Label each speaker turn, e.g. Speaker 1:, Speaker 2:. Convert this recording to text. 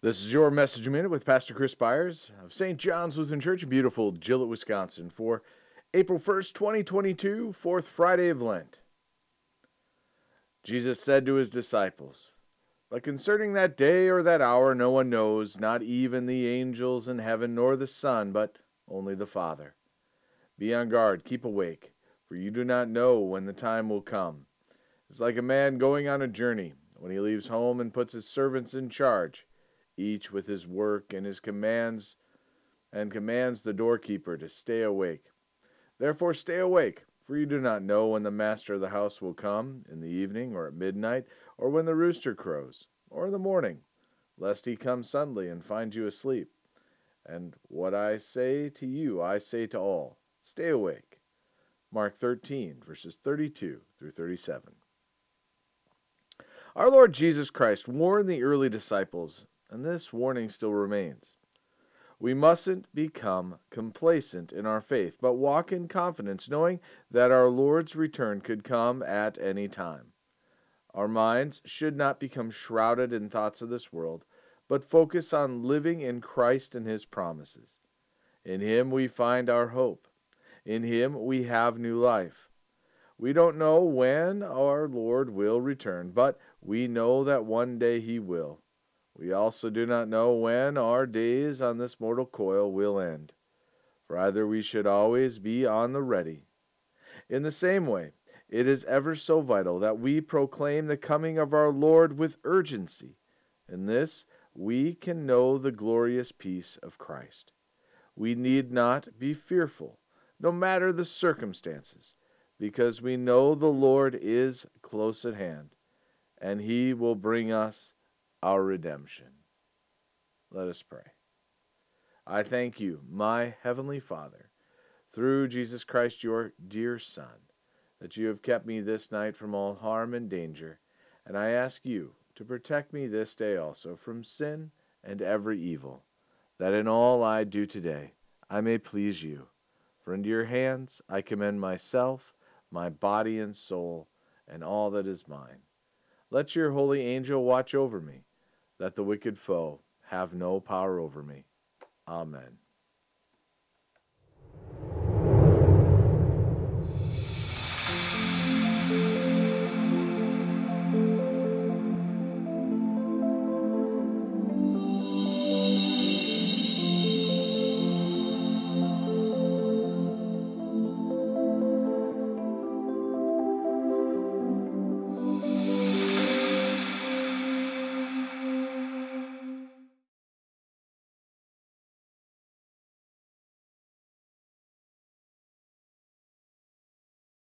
Speaker 1: This is your message minute with Pastor Chris Byars of St. John's Lutheran Church beautiful Gillett, Wisconsin for April 1st, 2022, fourth Friday of Lent. Jesus said to his disciples, But concerning that day or that hour no one knows, not even the angels in heaven nor the Son, but only the Father. Be on guard, keep awake, for you do not know when the time will come. It's like a man going on a journey when he leaves home and puts his servants in charge each with his work and his commands, and commands the doorkeeper to stay awake. Therefore, stay awake, for you do not know when the master of the house will come, in the evening, or at midnight, or when the rooster crows, or in the morning, lest he come suddenly and find you asleep. And what I say to you, I say to all stay awake. Mark 13, verses 32 through 37. Our Lord Jesus Christ warned the early disciples and this warning still remains. We mustn't become complacent in our faith, but walk in confidence, knowing that our Lord's return could come at any time. Our minds should not become shrouded in thoughts of this world, but focus on living in Christ and His promises. In Him we find our hope. In Him we have new life. We don't know when our Lord will return, but we know that one day He will. We also do not know when our days on this mortal coil will end. For either we should always be on the ready. In the same way, it is ever so vital that we proclaim the coming of our Lord with urgency. In this, we can know the glorious peace of Christ. We need not be fearful, no matter the circumstances, because we know the Lord is close at hand, and he will bring us our redemption. Let us pray. I thank you, my heavenly Father, through Jesus Christ, your dear Son, that you have kept me this night from all harm and danger, and I ask you to protect me this day also from sin and every evil, that in all I do today I may please you. For into your hands I commend myself, my body and soul, and all that is mine. Let your holy angel watch over me that the wicked foe have no power over me. Amen.